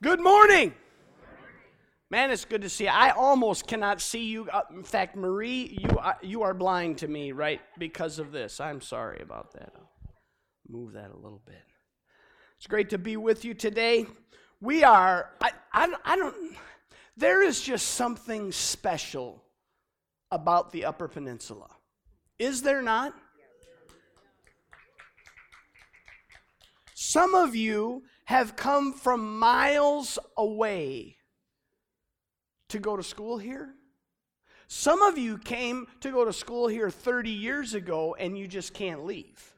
Good morning. Man, it's good to see you. I almost cannot see you. Uh, in fact, Marie, you are, you are blind to me, right, because of this. I'm sorry about that. I'll move that a little bit. It's great to be with you today. We are, I, I, I don't, there is just something special about the Upper Peninsula. Is there not? Some of you have come from miles away to go to school here. Some of you came to go to school here 30 years ago and you just can't leave.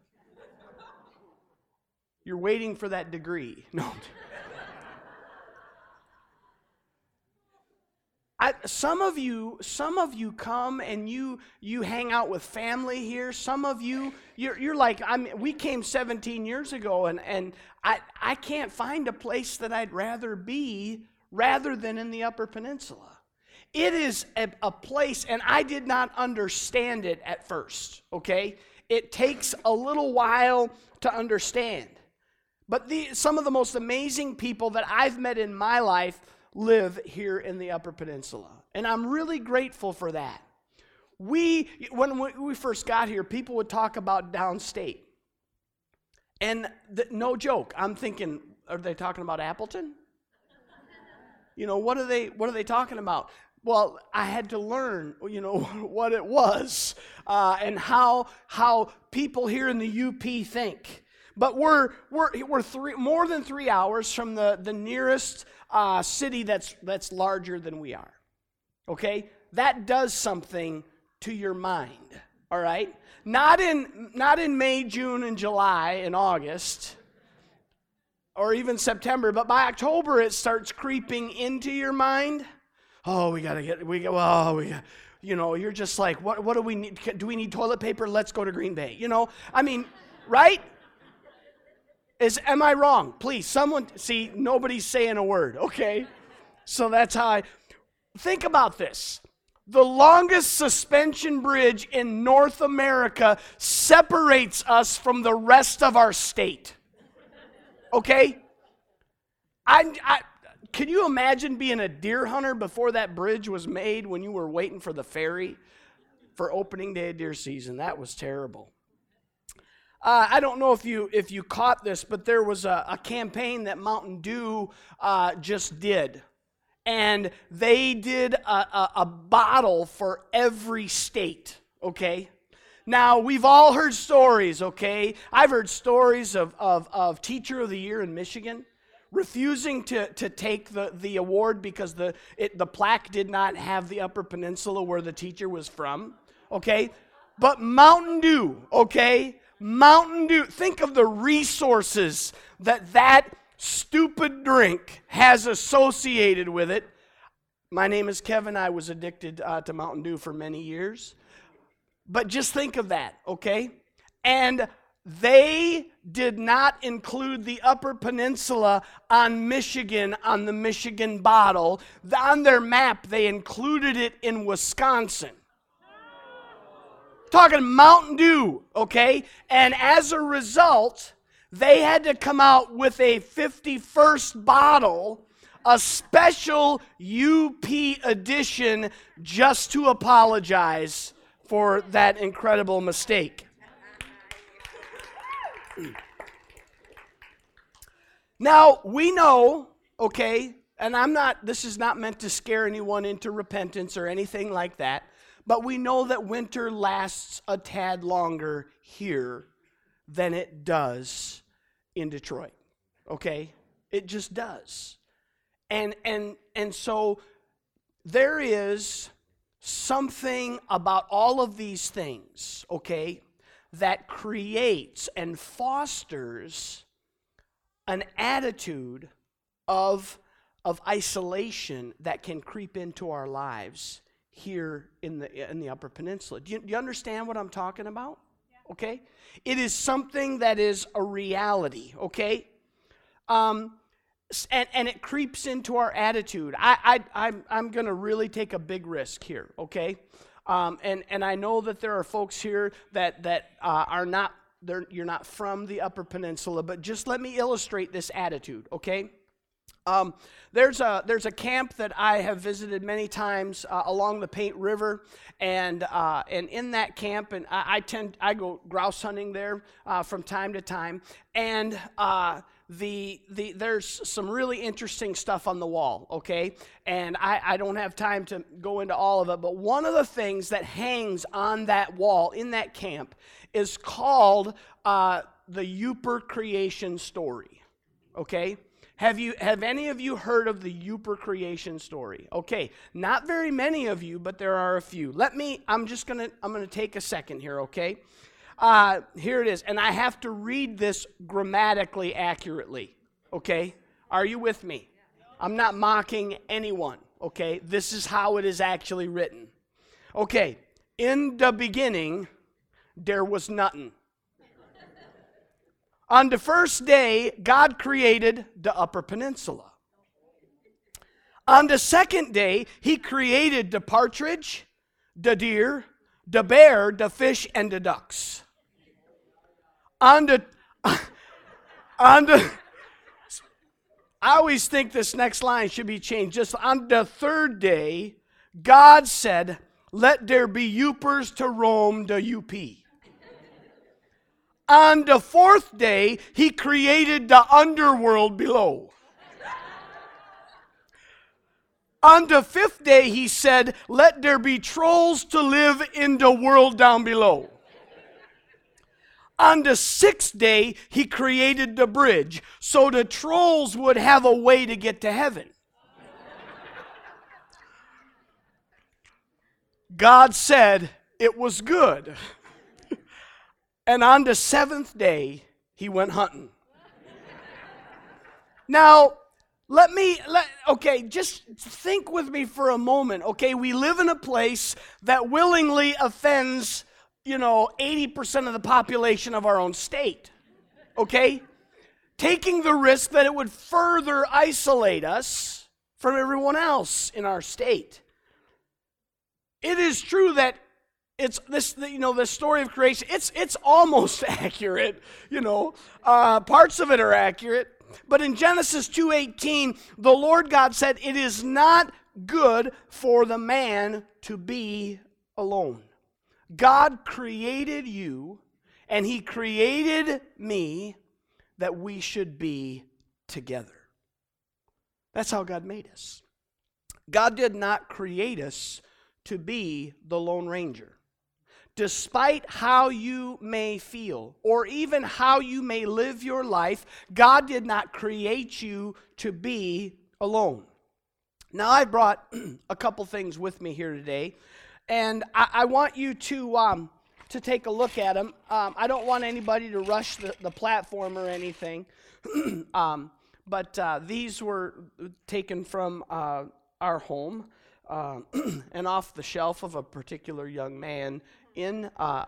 You're waiting for that degree. No. I, some of you, some of you come and you you hang out with family here. Some of you, you're, you're like, I mean, we came 17 years ago, and and I I can't find a place that I'd rather be rather than in the Upper Peninsula. It is a, a place, and I did not understand it at first. Okay, it takes a little while to understand, but the, some of the most amazing people that I've met in my life live here in the Upper Peninsula. And I'm really grateful for that. We, when we first got here, people would talk about downstate. And the, no joke, I'm thinking, are they talking about Appleton? You know, what are they, what are they talking about? Well, I had to learn, you know, what it was uh, and how, how people here in the UP think. But we're, we're, we're three, more than three hours from the, the nearest uh, city that's, that's larger than we are. Okay? That does something to your mind. All right? Not in, not in May, June, and July, and August, or even September, but by October it starts creeping into your mind. Oh, we gotta get, we, well, we, you know, you're just like, what, what do we need? Do we need toilet paper? Let's go to Green Bay. You know, I mean, right? Is am I wrong? Please, someone see nobody's saying a word, okay? So that's how I think about this. The longest suspension bridge in North America separates us from the rest of our state. Okay? I, I can you imagine being a deer hunter before that bridge was made when you were waiting for the ferry for opening day of deer season? That was terrible. Uh, I don't know if you if you caught this, but there was a, a campaign that Mountain Dew uh, just did, and they did a, a, a bottle for every state. Okay. Now, we've all heard stories, okay? I've heard stories of, of, of Teacher of the Year in Michigan refusing to, to take the, the award because the, it, the plaque did not have the Upper Peninsula where the teacher was from, okay? But Mountain Dew, okay? Mountain Dew, think of the resources that that stupid drink has associated with it. My name is Kevin. I was addicted uh, to Mountain Dew for many years. But just think of that, okay? And they did not include the Upper Peninsula on Michigan on the Michigan bottle. On their map, they included it in Wisconsin. Talking Mountain Dew, okay? And as a result, they had to come out with a 51st bottle, a special UP edition, just to apologize for that incredible mistake. Now, we know, okay, and I'm not, this is not meant to scare anyone into repentance or anything like that. But we know that winter lasts a tad longer here than it does in Detroit. Okay? It just does. And and and so there is something about all of these things, okay, that creates and fosters an attitude of, of isolation that can creep into our lives here in the, in the Upper Peninsula. Do you, do you understand what I'm talking about? Yeah. Okay? It is something that is a reality, okay? Um, and, and it creeps into our attitude. I, I, I'm, I'm going to really take a big risk here, okay? Um, and, and I know that there are folks here that, that uh, are not, you're not from the Upper Peninsula, but just let me illustrate this attitude, okay? Um, there's a there's a camp that I have visited many times uh, along the Paint River, and uh, and in that camp, and I, I, tend I go grouse hunting there uh, from time to time, and uh, the, the there's some really interesting stuff on the wall okay? And I, I don't have time to go into all of it but one of the things that hangs on that wall in that camp is called uh, the Yooper creation story okay have you have any of you heard of the Yooper creation story okay not very many of you but there are a few let me i'm just gonna i'm gonna take a second here okay uh, here it is. And I have to read this grammatically accurately. Okay? Are you with me? I'm not mocking anyone. Okay? This is how it is actually written. Okay. In the beginning, there was nothing. On the first day, God created the Upper Peninsula. On the second day, He created the partridge, the deer, the bear, the fish, and the ducks on the, on the, I always think this next line should be changed. Just on the third day, God said, Let there be Yoopers to roam the UP. On the fourth day, he created the underworld below. on the fifth day, he said, Let there be trolls to live in the world down below. On the sixth day, he created the bridge so the trolls would have a way to get to heaven. God said it was good. And on the seventh day, he went hunting. now, let me, let, okay, just think with me for a moment, okay? We live in a place that willingly offends you know, 80% of the population of our own state. Okay? Taking the risk that it would further isolate us from everyone else in our state. It is true that it's this you know the story of creation it's it's almost accurate you know uh, parts of it are accurate but in genesis 2.18 the lord god said it is not good for the man to be alone God created you and He created me that we should be together. That's how God made us. God did not create us to be the Lone Ranger. Despite how you may feel, or even how you may live your life, God did not create you to be alone. Now, I brought a couple things with me here today and I, I want you to um, to take a look at them. Um, I don't want anybody to rush the, the platform or anything, um, but uh, these were taken from uh, our home uh, and off the shelf of a particular young man in uh,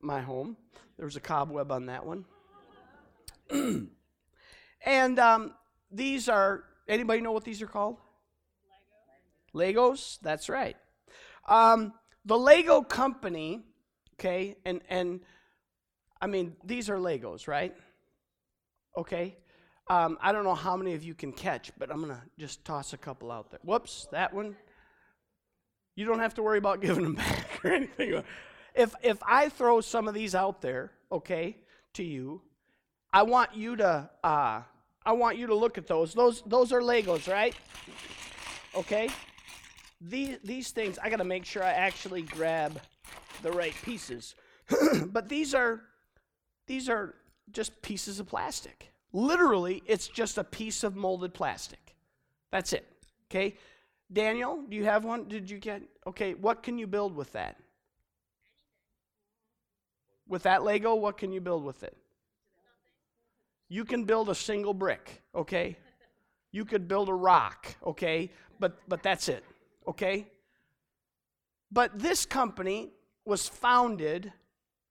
my home. There was a cobweb on that one. and um, these are anybody know what these are called? Legos. Legos. That's right. Um, the Lego company, okay, and, and I mean, these are Legos, right? Okay. Um, I don't know how many of you can catch, but I'm going to just toss a couple out there. Whoops, that one. You don't have to worry about giving them back or anything. If, if I throw some of these out there, okay, to you, I want you to uh, I want you to look at those. Those those are Legos, right? Okay? these, these things, I got to make sure I actually grab the right pieces. but these are these are just pieces of plastic. Literally, it's just a piece of molded plastic. That's it. Okay? Daniel, do you have one? Did you get Okay, what can you build with that? With that Lego, what can you build with it? You can build a single brick, okay? You could build a rock, okay? But but that's it okay? But this company was founded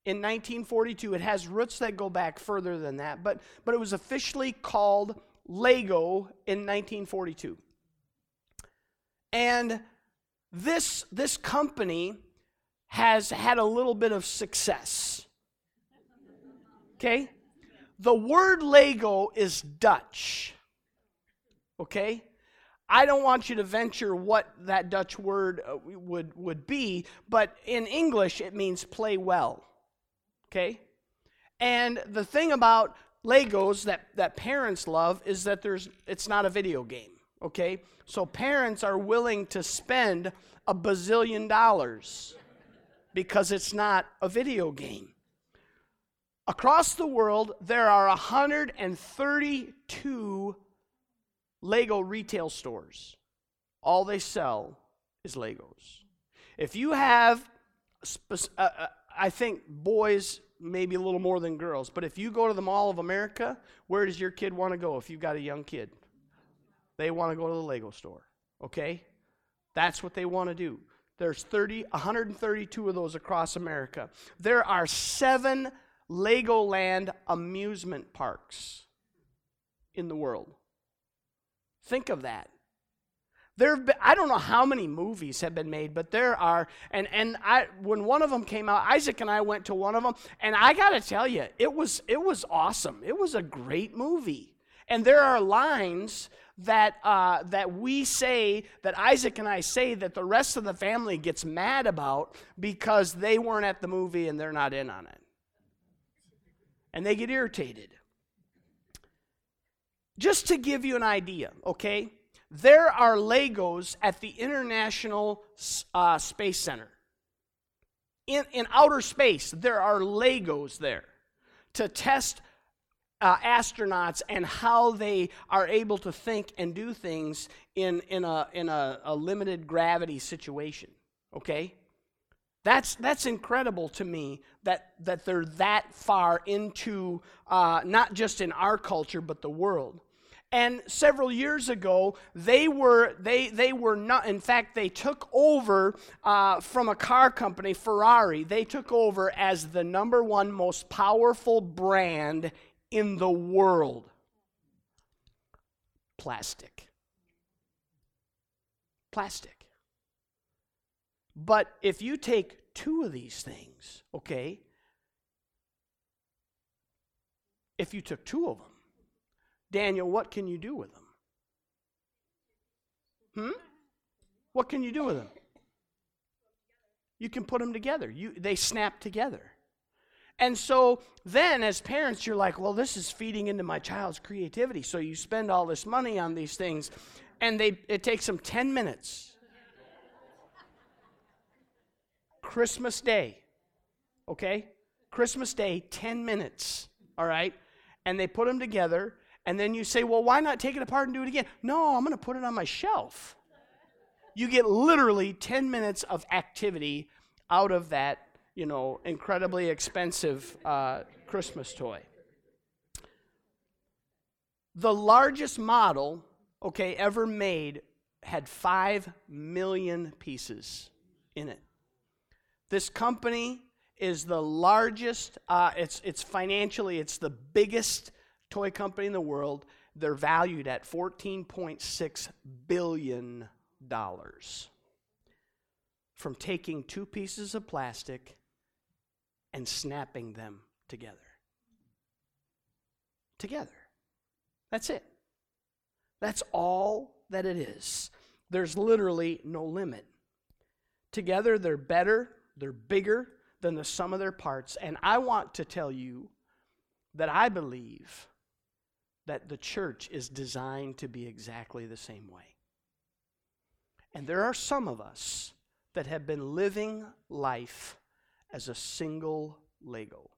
in 1942. It has roots that go back further than that, but, but it was officially called Lego in 1942. And this, this company has had a little bit of success. Okay? The word Lego is Dutch. okay? I don't want you to venture what that Dutch word uh, would, would be, but in English it means play well, okay? And the thing about Legos that, that parents love is that there's, it's not a video game, okay? So parents are willing to spend a bazillion dollars because it's not a video game. Across the world, there are 132 Lego retail stores. All they sell is Legos. If you have, uh, uh, I think boys maybe a little more than girls, but if you go to the Mall of America, where does your kid want to go if you've got a young kid? They want to go to the Lego store, okay? That's what they want to do. There's 30, 132 of those across America. There are seven Legoland amusement parks in the world. Think of that. There, have been, I don't know how many movies have been made, but there are. And and I, when one of them came out, Isaac and I went to one of them, and I got to tell you, it was it was awesome. It was a great movie. And there are lines that uh, that we say that Isaac and I say that the rest of the family gets mad about because they weren't at the movie and they're not in on it and they get irritated. Just to give you an idea, okay? There are Legos at the International uh, Space Center. In, in outer space, there are Legos there to test uh, astronauts and how they are able to think and do things in, in, a, in a, a limited gravity situation, okay? That's, that's incredible to me that, that they're that far into uh, not just in our culture, but the world. And several years ago, they were, they, they were not, in fact, they took over uh, from a car company, Ferrari. They took over as the number one most powerful brand in the world. Plastic. Plastic. But if you take two of these things, okay, if you took two of them, Daniel, what can you do with them? Hmm? What can you do with them? You can put them together. You, they snap together. And so then, as parents, you're like, well, this is feeding into my child's creativity. So you spend all this money on these things, and they, it takes them 10 minutes Christmas Day, okay? Christmas Day, 10 minutes, all right? And they put them together, and then you say, well, why not take it apart and do it again? No, I'm going to put it on my shelf. You get literally 10 minutes of activity out of that, you know, incredibly expensive uh, Christmas toy. The largest model, okay, ever made had 5 million pieces in it. This company is the largest, uh, it's, it's financially, it's the biggest toy company in the world. They're valued at $14.6 billion from taking two pieces of plastic and snapping them together. Together. That's it. That's all that it is. There's literally no limit. Together, they're better they're bigger than the sum of their parts. And I want to tell you that I believe that the church is designed to be exactly the same way. And there are some of us that have been living life as a single Lego.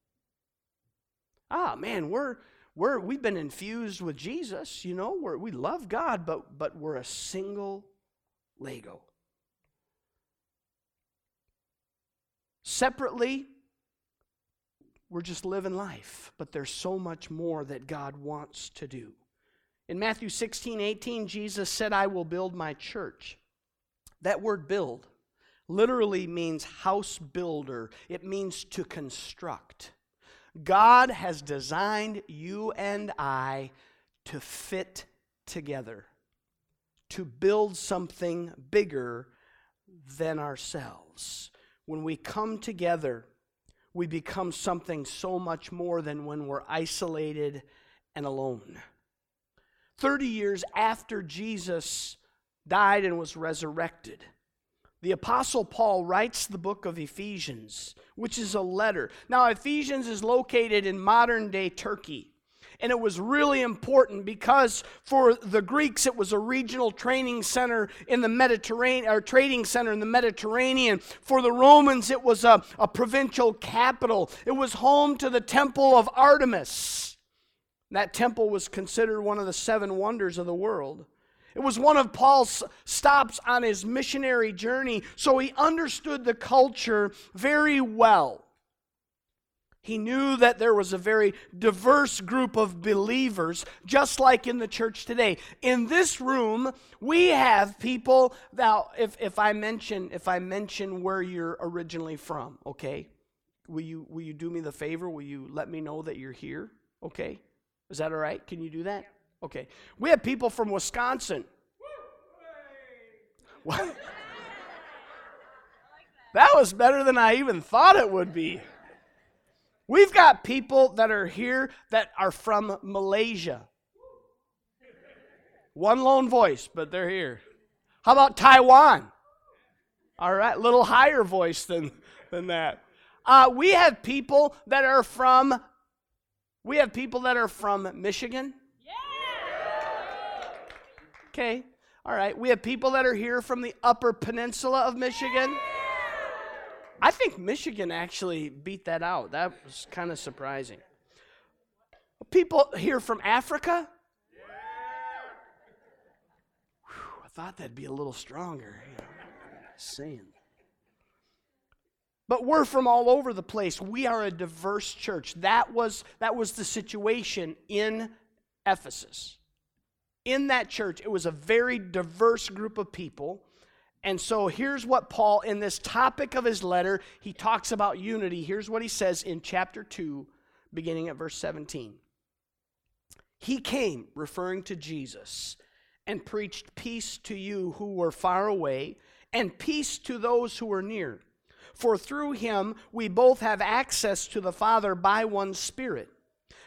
Ah, man, we're we're we've been infused with Jesus, you know, we we love God, but but we're a single Lego. Separately, we're just living life, but there's so much more that God wants to do. In Matthew 16, 18, Jesus said, I will build my church. That word build literally means house builder, it means to construct. God has designed you and I to fit together, to build something bigger than ourselves when we come together, we become something so much more than when we're isolated and alone. 30 years after Jesus died and was resurrected. The Apostle Paul writes the book of Ephesians, which is a letter. Now, Ephesians is located in modern day Turkey. And it was really important because for the Greeks, it was a regional training center in the Mediterranean, or trading center in the Mediterranean. For the Romans, it was a, a provincial capital. It was home to the temple of Artemis. That temple was considered one of the seven wonders of the world. It was one of Paul's stops on his missionary journey, so he understood the culture very well. He knew that there was a very diverse group of believers, just like in the church today. In this room, we have people. Now, if, if I mention if I mention where you're originally from, okay, will you will you do me the favor? Will you let me know that you're here? Okay, is that all right? Can you do that? Okay, we have people from Wisconsin. What? That was better than I even thought it would be. We've got people that are here that are from Malaysia. One lone voice, but they're here. How about Taiwan? All right, a little higher voice than, than that. Uh, we have people that are from, we have people that are from Michigan. Yeah. Okay, all right. We have people that are here from the Upper Peninsula of Michigan. I think Michigan actually beat that out. That was kind of surprising. People here from Africa? Whew, I thought that'd be a little stronger. You know, saying. But we're from all over the place. We are a diverse church. That was, that was the situation in Ephesus. In that church, it was a very diverse group of people. And so here's what Paul, in this topic of his letter, he talks about unity. Here's what he says in chapter 2, beginning at verse 17. He came, referring to Jesus, and preached peace to you who were far away, and peace to those who were near. For through him we both have access to the Father by one Spirit.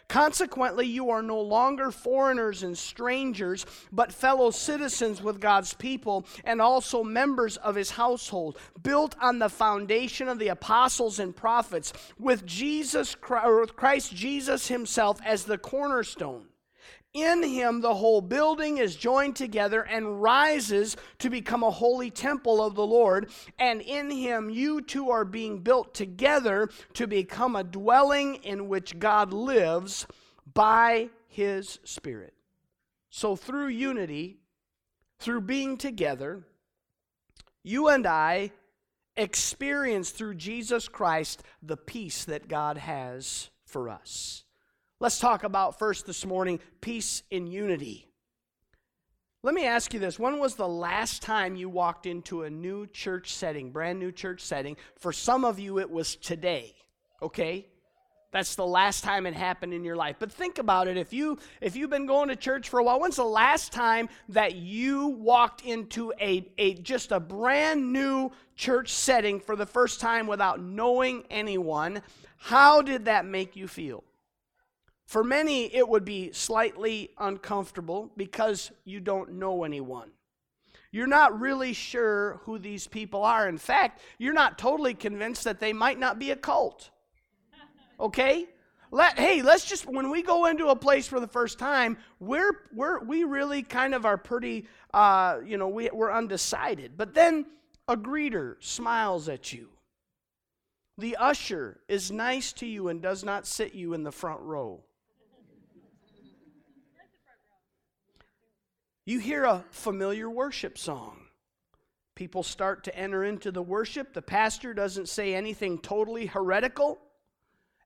Consequently, you are no longer foreigners and strangers, but fellow citizens with God's people and also members of his household, built on the foundation of the apostles and prophets, with Jesus Christ Jesus himself as the cornerstone in him, the whole building is joined together and rises to become a holy temple of the Lord. And in him, you two are being built together to become a dwelling in which God lives by his Spirit. So, through unity, through being together, you and I experience through Jesus Christ the peace that God has for us. Let's talk about first this morning peace in unity. Let me ask you this. When was the last time you walked into a new church setting, brand new church setting? For some of you, it was today, okay? That's the last time it happened in your life. But think about it. If you if you've been going to church for a while, when's the last time that you walked into a, a just a brand new church setting for the first time without knowing anyone? How did that make you feel? For many, it would be slightly uncomfortable because you don't know anyone. You're not really sure who these people are. In fact, you're not totally convinced that they might not be a cult. Okay? Let, hey, let's just, when we go into a place for the first time, we're, we're, we really kind of are pretty, uh, you know, we, we're undecided. But then a greeter smiles at you. The usher is nice to you and does not sit you in the front row. You hear a familiar worship song. People start to enter into the worship. The pastor doesn't say anything totally heretical.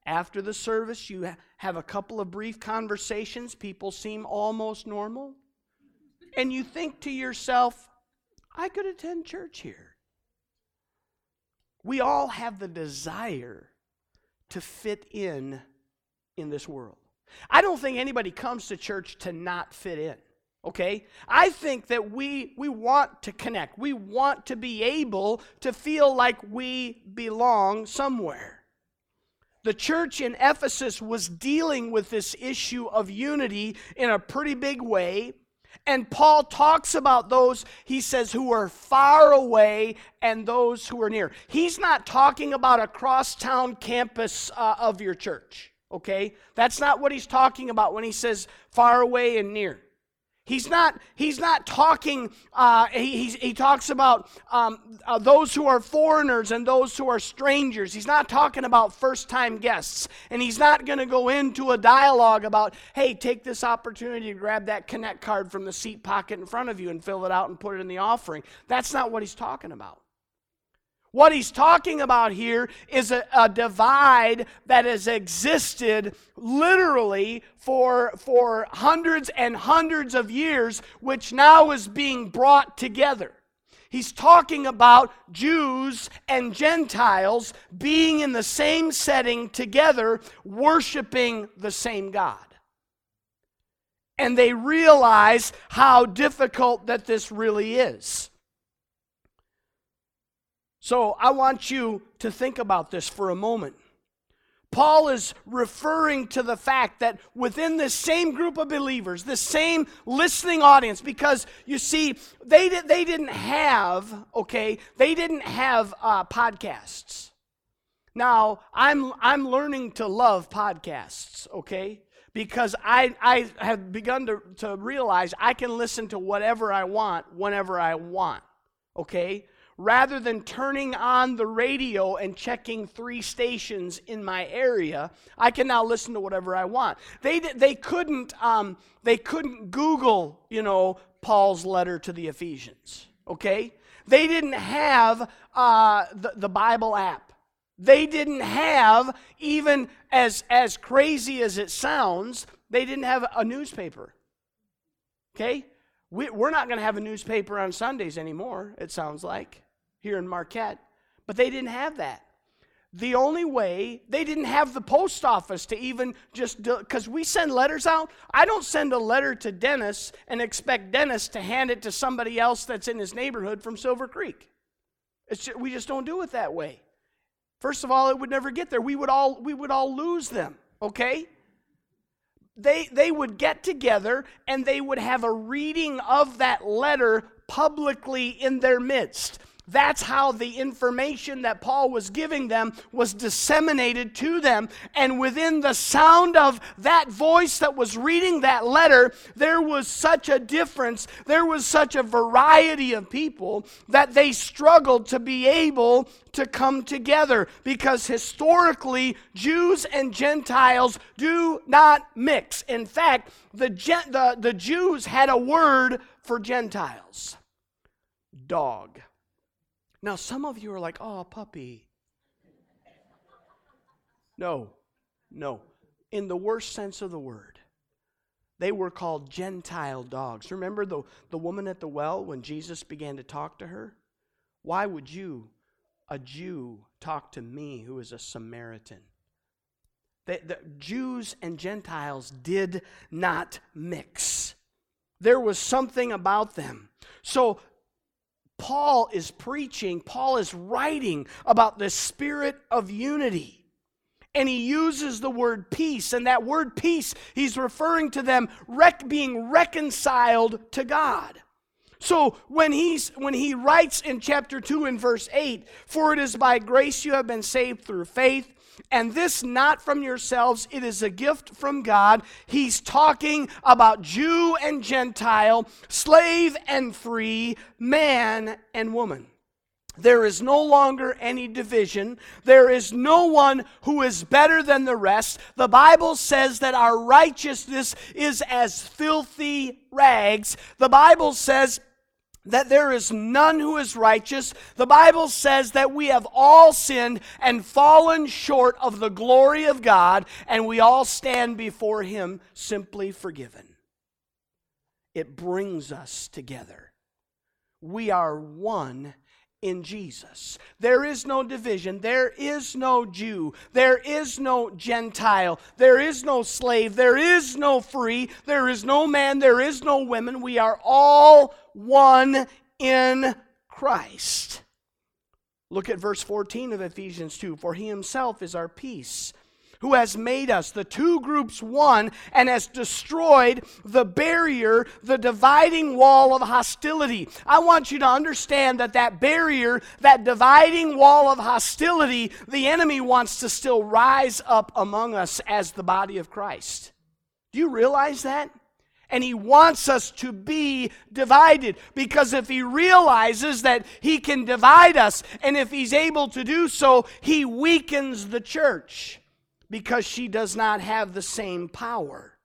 After the service, you have a couple of brief conversations. People seem almost normal. And you think to yourself, I could attend church here. We all have the desire to fit in in this world. I don't think anybody comes to church to not fit in okay i think that we we want to connect we want to be able to feel like we belong somewhere The church in Ephesus was dealing with this issue of unity in a pretty big way. And Paul talks about those, he says, who are far away and those who are near. He's not talking about a crosstown campus uh, of your church, okay? That's not what he's talking about when he says far away and near. He's not, he's not talking, uh, he, he talks about um, uh, those who are foreigners and those who are strangers. He's not talking about first time guests. And he's not going to go into a dialogue about, hey, take this opportunity to grab that Connect card from the seat pocket in front of you and fill it out and put it in the offering. That's not what he's talking about. What he's talking about here is a, a, divide that has existed literally for, for hundreds and hundreds of years, which now is being brought together. He's talking about Jews and Gentiles being in the same setting together, worshiping the same God. And they realize how difficult that this really is. So I want you to think about this for a moment. Paul is referring to the fact that within this same group of believers, this same listening audience, because you see, they, did, they didn't have, okay, they didn't have uh, podcasts. Now, I'm, I'm learning to love podcasts, okay? Because I, I have begun to, to realize I can listen to whatever I want whenever I want, okay? Rather than turning on the radio and checking three stations in my area, I can now listen to whatever I want. They, they, couldn't, um, they couldn't Google, you know, Paul's letter to the Ephesians, okay? They didn't have uh, the, the Bible app. They didn't have, even as, as crazy as it sounds, they didn't have a newspaper. Okay? We, we're not going to have a newspaper on Sundays anymore, it sounds like here in Marquette, but they didn't have that. The only way, they didn't have the post office to even just, because we send letters out. I don't send a letter to Dennis and expect Dennis to hand it to somebody else that's in his neighborhood from Silver Creek. Just, we just don't do it that way. First of all, it would never get there. We would all, we would all lose them, okay? They, they would get together and they would have a reading of that letter publicly in their midst. That's how the information that Paul was giving them was disseminated to them. And within the sound of that voice that was reading that letter, there was such a difference, there was such a variety of people that they struggled to be able to come together because historically, Jews and Gentiles do not mix. In fact, the, the, the Jews had a word for Gentiles dog. Now, some of you are like, oh, puppy. No, no. In the worst sense of the word, they were called Gentile dogs. Remember the, the woman at the well when Jesus began to talk to her? Why would you, a Jew, talk to me who is a Samaritan? The, the Jews and Gentiles did not mix. There was something about them. So Paul is preaching, Paul is writing about the spirit of unity. And he uses the word peace. And that word peace, he's referring to them rec- being reconciled to God. So when he's when he writes in chapter 2 in verse 8, for it is by grace you have been saved through faith, and this not from yourselves, it is a gift from God. He's talking about Jew and Gentile, slave and free, man and woman. There is no longer any division. There is no one who is better than the rest. The Bible says that our righteousness is as filthy rags. The Bible says that there is none who is righteous. The Bible says that we have all sinned and fallen short of the glory of God, and we all stand before Him simply forgiven. It brings us together. We are one in Jesus. There is no division. There is no Jew. There is no Gentile. There is no slave. There is no free. There is no man. There is no women. We are all one in Christ. Look at verse 14 of Ephesians 2. For he himself is our peace, who has made us, the two groups one, and has destroyed the barrier, the dividing wall of hostility. I want you to understand that that barrier, that dividing wall of hostility, the enemy wants to still rise up among us as the body of Christ. Do you realize that? And he wants us to be divided because if he realizes that he can divide us, and if he's able to do so, he weakens the church because she does not have the same power.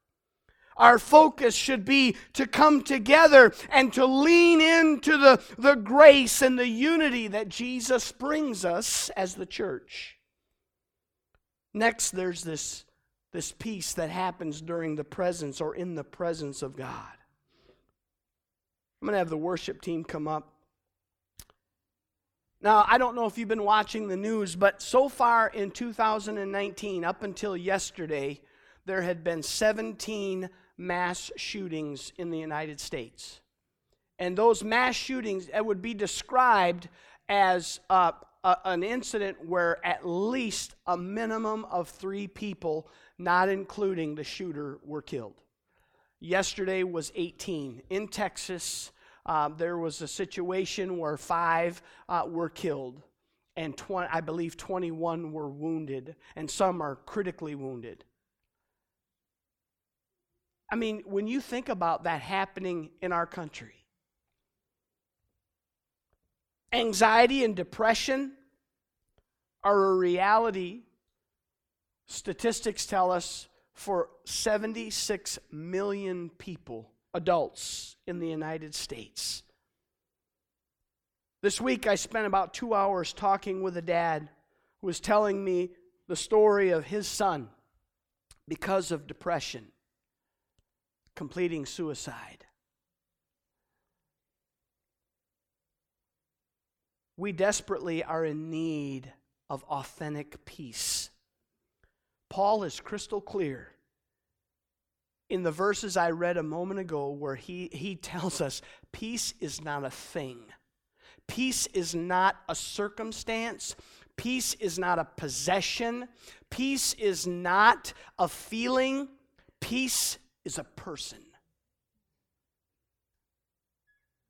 Our focus should be to come together and to lean into the, the grace and the unity that Jesus brings us as the church. Next, there's this, this peace that happens during the presence or in the presence of God. I'm going to have the worship team come up. Now, I don't know if you've been watching the news, but so far in 2019, up until yesterday, there had been 17 mass shootings in the United States. And those mass shootings would be described as uh, a, an incident where at least a minimum of three people, not including the shooter, were killed. Yesterday was 18 in Texas. Um, there was a situation where five uh, were killed, and 20, I believe 21 were wounded, and some are critically wounded. I mean, when you think about that happening in our country, anxiety and depression are a reality. Statistics tell us for 76 million people adults in the United States. This week, I spent about two hours talking with a dad who was telling me the story of his son because of depression, completing suicide. We desperately are in need of authentic peace. Paul is crystal clear in the verses I read a moment ago where he, he tells us peace is not a thing, peace is not a circumstance. Peace is not a possession. Peace is not a feeling. Peace is a person.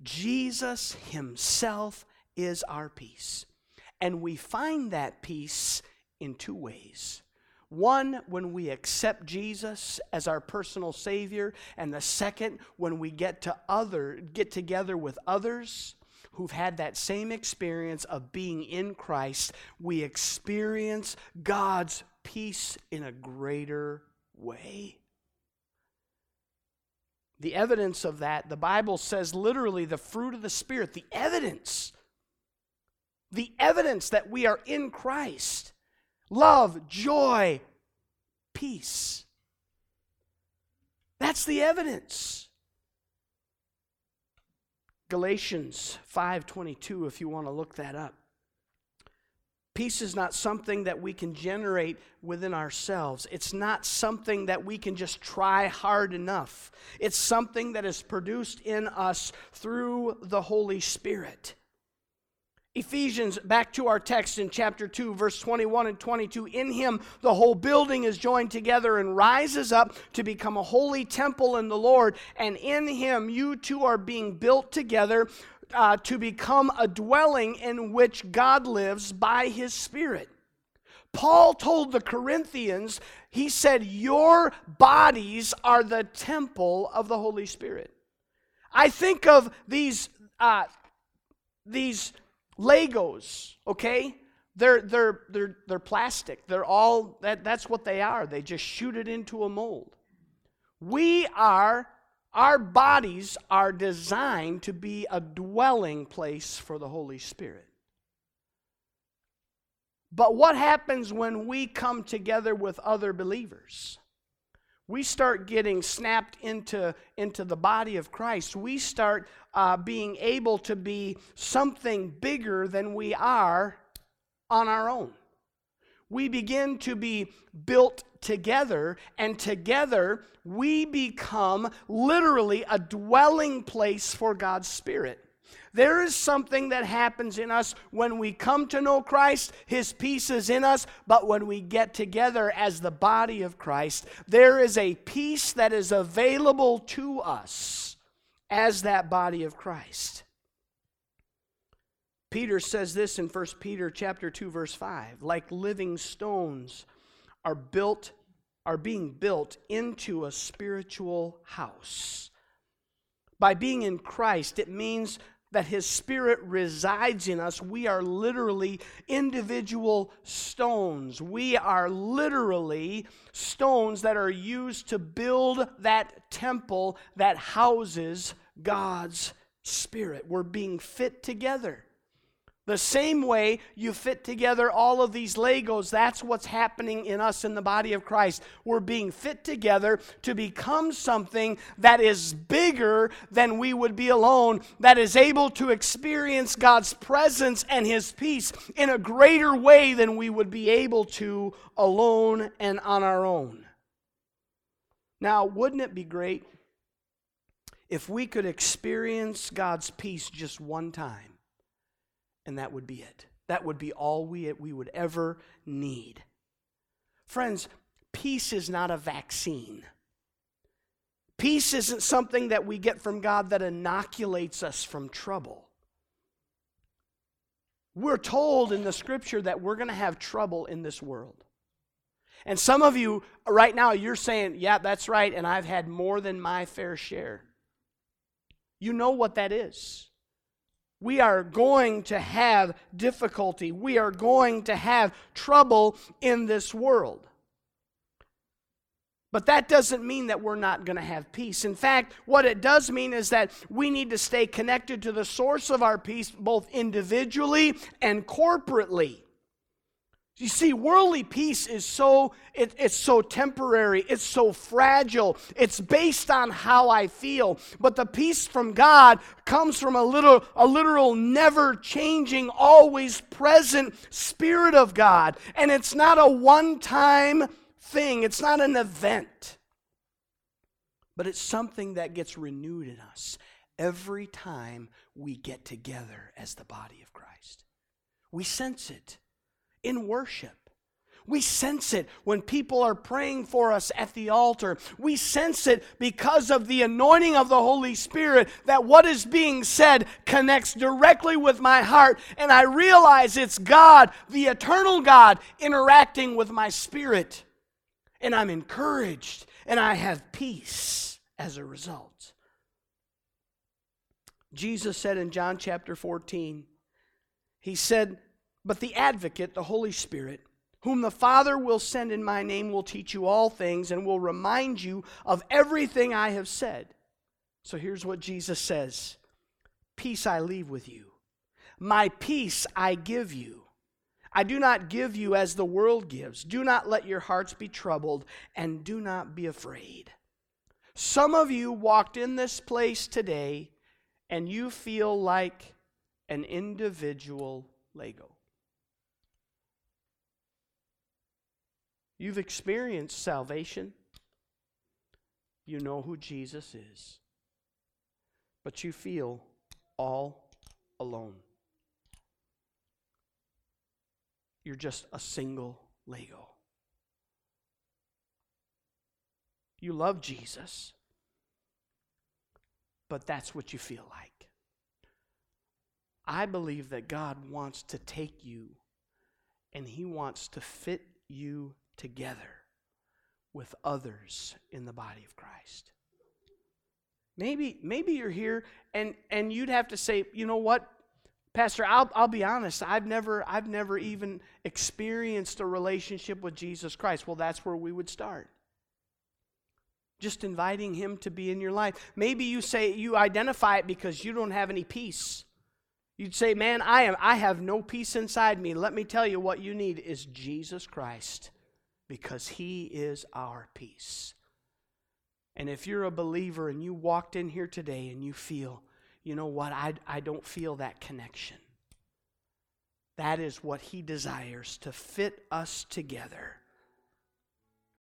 Jesus Himself is our peace. And we find that peace in two ways. One, when we accept Jesus as our personal Savior, and the second, when we get to other, get together with others who've had that same experience of being in Christ, we experience God's peace in a greater way. The evidence of that, the Bible says literally the fruit of the Spirit, the evidence, the evidence that we are in Christ love, joy, peace. That's the evidence. Galatians 5:22 if you want to look that up. Peace is not something that we can generate within ourselves. It's not something that we can just try hard enough. It's something that is produced in us through the Holy Spirit. Ephesians, back to our text in chapter 2, verse 21 and 22. In him, the whole building is joined together and rises up to become a holy temple in the Lord. And in him, you two are being built together uh, to become a dwelling in which God lives by his Spirit. Paul told the Corinthians, he said, Your bodies are the temple of the Holy Spirit. I think of these, uh, these Legos, okay? They're, they're, they're, they're plastic. They're all, that, that's what they are. They just shoot it into a mold. We are, our bodies are designed to be a dwelling place for the Holy Spirit. But what happens when we come together with other believers? we start getting snapped into, into the body of Christ. We start uh, being able to be something bigger than we are on our own. We begin to be built together, and together we become literally a dwelling place for God's Spirit. There is something that happens in us when we come to know Christ, His peace is in us, but when we get together as the body of Christ, there is a peace that is available to us as that body of Christ. Peter says this in 1 Peter chapter 2 verse 5, like living stones are built are being built into a spiritual house. By being in Christ, it means that His Spirit resides in us. We are literally individual stones. We are literally stones that are used to build that temple that houses God's Spirit. We're being fit together. The same way you fit together all of these Legos, that's what's happening in us in the body of Christ. We're being fit together to become something that is bigger than we would be alone, that is able to experience God's presence and His peace in a greater way than we would be able to alone and on our own. Now, wouldn't it be great if we could experience God's peace just one time? and that would be it. That would be all we, we would ever need. Friends, peace is not a vaccine. Peace isn't something that we get from God that inoculates us from trouble. We're told in the scripture that we're going to have trouble in this world. And some of you right now, you're saying, yeah, that's right, and I've had more than my fair share. You know what that is we are going to have difficulty. We are going to have trouble in this world. But that doesn't mean that we're not going to have peace. In fact, what it does mean is that we need to stay connected to the source of our peace, both individually and corporately. You see, worldly peace is so it, it's so temporary, it's so fragile, it's based on how I feel. But the peace from God comes from a little a literal, never changing, always present Spirit of God. And it's not a one-time thing, it's not an event. But it's something that gets renewed in us every time we get together as the body of Christ. We sense it in worship. We sense it when people are praying for us at the altar. We sense it because of the anointing of the Holy Spirit that what is being said connects directly with my heart, and I realize it's God, the eternal God, interacting with my spirit. And I'm encouraged and I have peace as a result. Jesus said in John chapter 14, He said, but the advocate, the Holy Spirit, whom the Father will send in my name, will teach you all things and will remind you of everything I have said. So here's what Jesus says Peace I leave with you, my peace I give you. I do not give you as the world gives. Do not let your hearts be troubled, and do not be afraid. Some of you walked in this place today and you feel like an individual Lego. You've experienced salvation. You know who Jesus is. But you feel all alone. You're just a single Lego. You love Jesus, but that's what you feel like. I believe that God wants to take you and He wants to fit you together with others in the body of Christ. Maybe, maybe you're here and, and you'd have to say, you know what, Pastor, I'll, I'll be honest, I've never, I've never even experienced a relationship with Jesus Christ. Well, that's where we would start. Just inviting him to be in your life. Maybe you say you identify it because you don't have any peace. You'd say, Man, I am I have no peace inside me. Let me tell you what you need is Jesus Christ because He is our peace. And if you're a believer and you walked in here today and you feel, you know what, I, I don't feel that connection. That is what He desires to fit us together